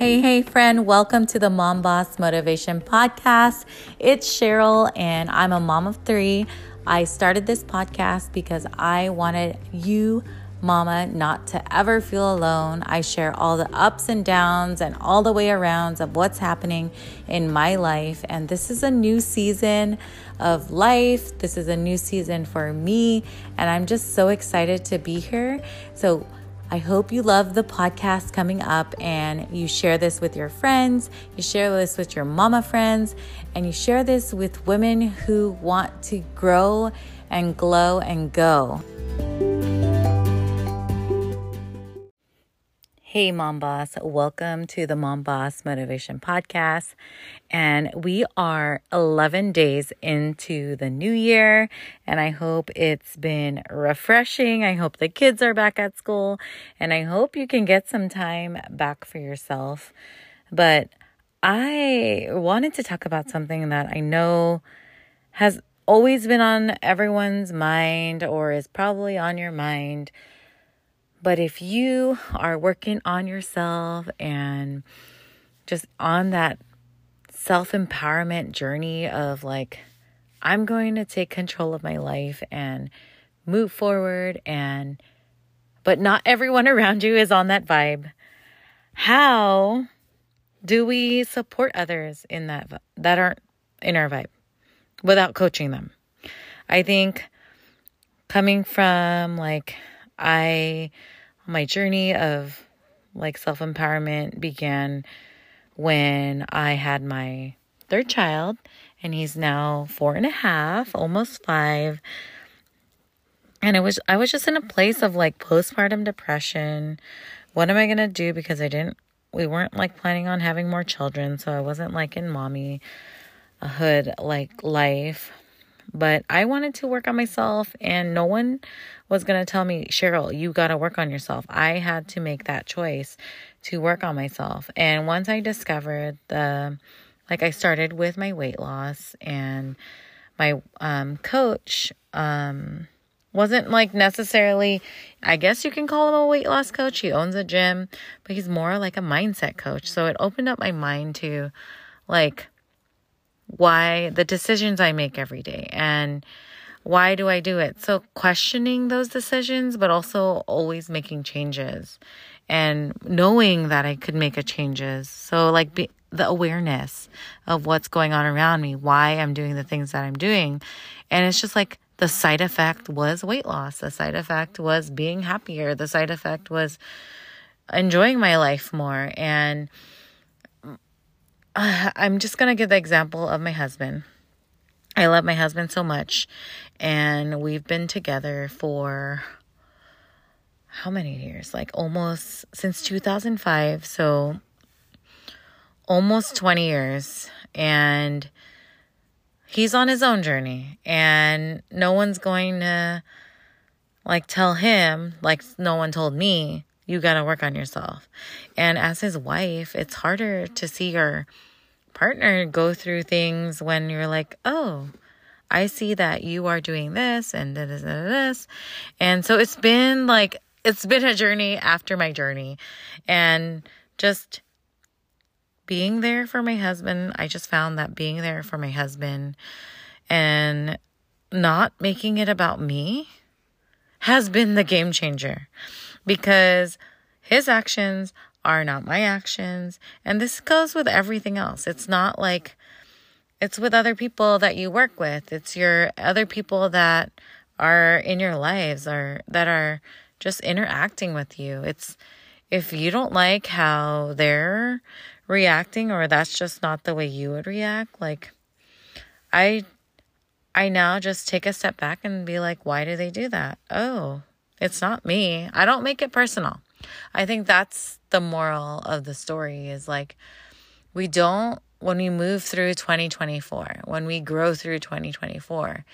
Hey, hey, friend, welcome to the Mom Boss Motivation Podcast. It's Cheryl, and I'm a mom of three. I started this podcast because I wanted you, mama, not to ever feel alone. I share all the ups and downs and all the way arounds of what's happening in my life. And this is a new season of life. This is a new season for me. And I'm just so excited to be here. So, I hope you love the podcast coming up and you share this with your friends, you share this with your mama friends, and you share this with women who want to grow and glow and go. Hey, Mom Boss. Welcome to the Mom Boss Motivation Podcast. And we are 11 days into the new year. And I hope it's been refreshing. I hope the kids are back at school. And I hope you can get some time back for yourself. But I wanted to talk about something that I know has always been on everyone's mind or is probably on your mind but if you are working on yourself and just on that self empowerment journey of like, I'm going to take control of my life and move forward, and but not everyone around you is on that vibe. How do we support others in that that aren't in our vibe without coaching them? I think coming from like I, my journey of like self empowerment began when I had my third child, and he's now four and a half, almost five. And it was I was just in a place of like postpartum depression. What am I gonna do? Because I didn't we weren't like planning on having more children, so I wasn't like in mommy hood like life. But I wanted to work on myself, and no one was going to tell me, Cheryl, you got to work on yourself. I had to make that choice to work on myself. And once I discovered the, like, I started with my weight loss, and my um, coach, um, wasn't like necessarily i guess you can call him a weight loss coach he owns a gym but he's more like a mindset coach so it opened up my mind to like why the decisions I make every day and why do I do it? So questioning those decisions, but also always making changes and knowing that I could make a changes. So like be, the awareness of what's going on around me, why I'm doing the things that I'm doing. And it's just like the side effect was weight loss. The side effect was being happier. The side effect was enjoying my life more and uh, I'm just going to give the example of my husband. I love my husband so much, and we've been together for how many years? Like almost since 2005. So almost 20 years. And he's on his own journey, and no one's going to like tell him, like no one told me, you got to work on yourself. And as his wife, it's harder to see your partner go through things when you're like, oh, I see that you are doing this and this and this. And so it's been like, it's been a journey after my journey. And just being there for my husband, I just found that being there for my husband and not making it about me has been the game changer because his actions are not my actions. And this goes with everything else. It's not like it's with other people that you work with, it's your other people that are in your lives or that are just interacting with you. It's if you don't like how they're reacting or that's just not the way you would react, like I I now just take a step back and be like, why do they do that? Oh, it's not me. I don't make it personal. I think that's the moral of the story is like we don't when we move through 2024, when we grow through 2024,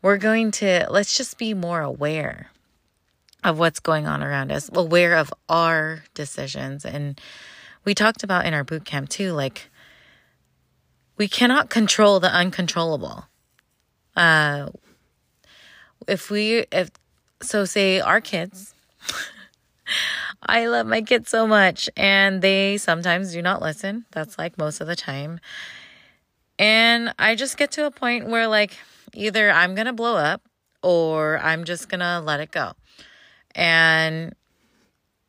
we're going to let's just be more aware of what's going on around us, aware of our decisions and we talked about in our boot camp too like we cannot control the uncontrollable. Uh if we if so say our kids I love my kids so much and they sometimes do not listen. That's like most of the time. And I just get to a point where like either I'm going to blow up or I'm just going to let it go. And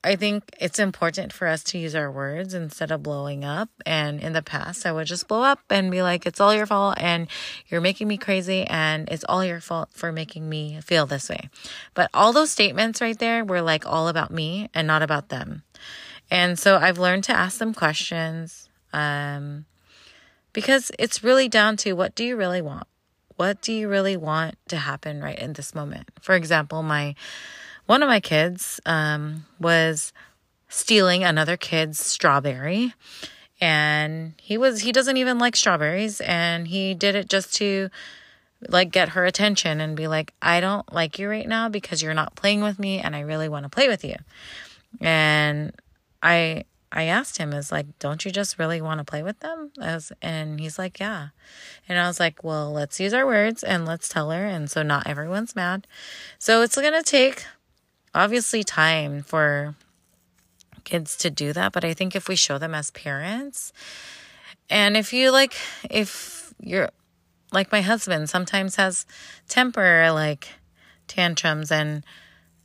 I think it's important for us to use our words instead of blowing up. And in the past, I would just blow up and be like, it's all your fault and you're making me crazy and it's all your fault for making me feel this way. But all those statements right there were like all about me and not about them. And so I've learned to ask them questions um, because it's really down to what do you really want? What do you really want to happen right in this moment? For example, my one of my kids um, was stealing another kid's strawberry and he was he doesn't even like strawberries and he did it just to like get her attention and be like I don't like you right now because you're not playing with me and I really want to play with you. And I I asked him is like don't you just really want to play with them? As and he's like yeah. And I was like, "Well, let's use our words and let's tell her and so not everyone's mad." So it's going to take obviously time for kids to do that, but I think if we show them as parents, and if you like, if you're like my husband sometimes has temper, like tantrums, and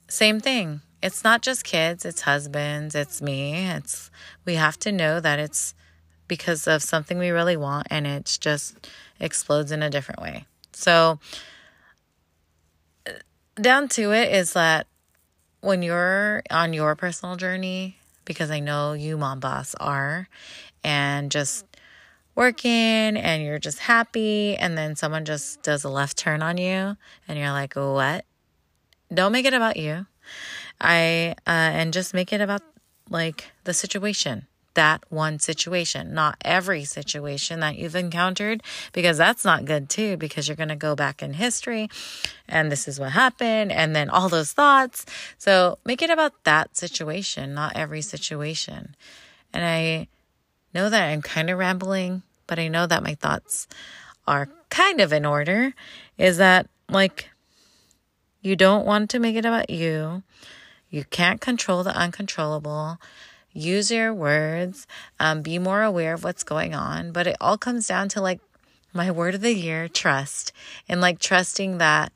same thing. It's not just kids, it's husbands, it's me. It's we have to know that it's because of something we really want and it just explodes in a different way. So uh, down to it is that when you're on your personal journey, because I know you, mom boss, are, and just working and you're just happy, and then someone just does a left turn on you, and you're like, what? Don't make it about you. I, uh, and just make it about like the situation that one situation, not every situation that you've encountered, because that's not good too, because you're going to go back in history and this is what happened, and then all those thoughts. So make it about that situation, not every situation. And I know that I'm kind of rambling, but I know that my thoughts are kind of in order. Is that like you don't want to make it about you? You can't control the uncontrollable use your words, um, be more aware of what's going on. But it all comes down to like my word of the year trust and like trusting that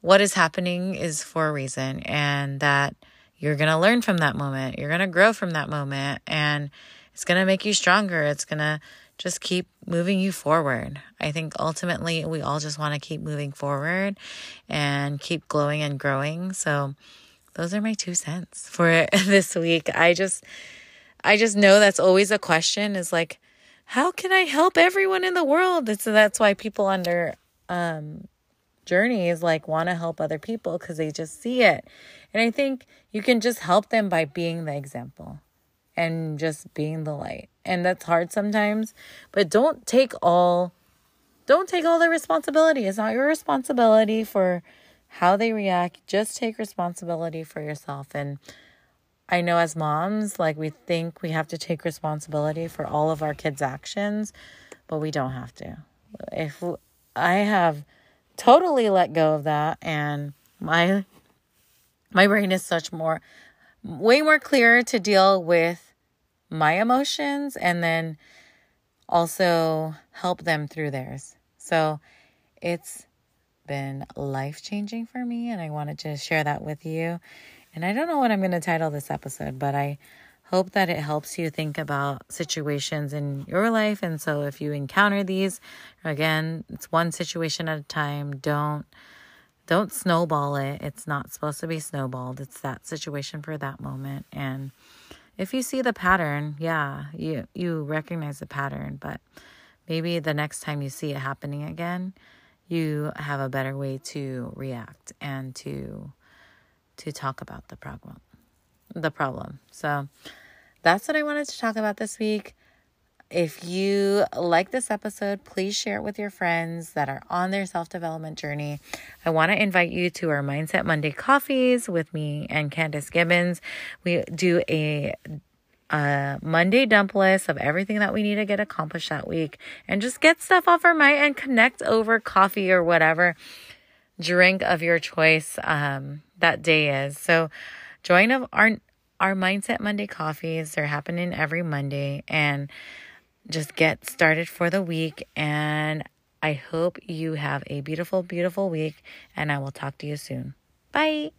what is happening is for a reason and that you're going to learn from that moment. You're going to grow from that moment and it's going to make you stronger. It's going to just keep moving you forward. I think ultimately we all just want to keep moving forward and keep glowing and growing. So, those are my two cents for this week. I just I just know that's always a question is like how can I help everyone in the world? So that's why people under um journeys like want to help other people cuz they just see it. And I think you can just help them by being the example and just being the light. And that's hard sometimes, but don't take all don't take all the responsibility. It's not your responsibility for how they react. Just take responsibility for yourself. And I know as moms, like we think we have to take responsibility for all of our kids' actions, but we don't have to. If I have totally let go of that and my my brain is such more way more clear to deal with my emotions and then also help them through theirs. So it's been life changing for me, and I wanted to share that with you. And I don't know what I'm going to title this episode, but I hope that it helps you think about situations in your life. And so if you encounter these, again, it's one situation at a time. Don't don't snowball it. It's not supposed to be snowballed. It's that situation for that moment. And if you see the pattern, yeah, you you recognize the pattern, but maybe the next time you see it happening again, you have a better way to react and to to talk about the problem the problem so that's what i wanted to talk about this week if you like this episode, please share it with your friends that are on their self development journey. I want to invite you to our Mindset Monday coffees with me and Candace Gibbons. We do a a Monday dump list of everything that we need to get accomplished that week and just get stuff off our mind and connect over coffee or whatever drink of your choice um, that day is. So join of our our Mindset Monday coffees They're happening every Monday and just get started for the week. And I hope you have a beautiful, beautiful week. And I will talk to you soon. Bye.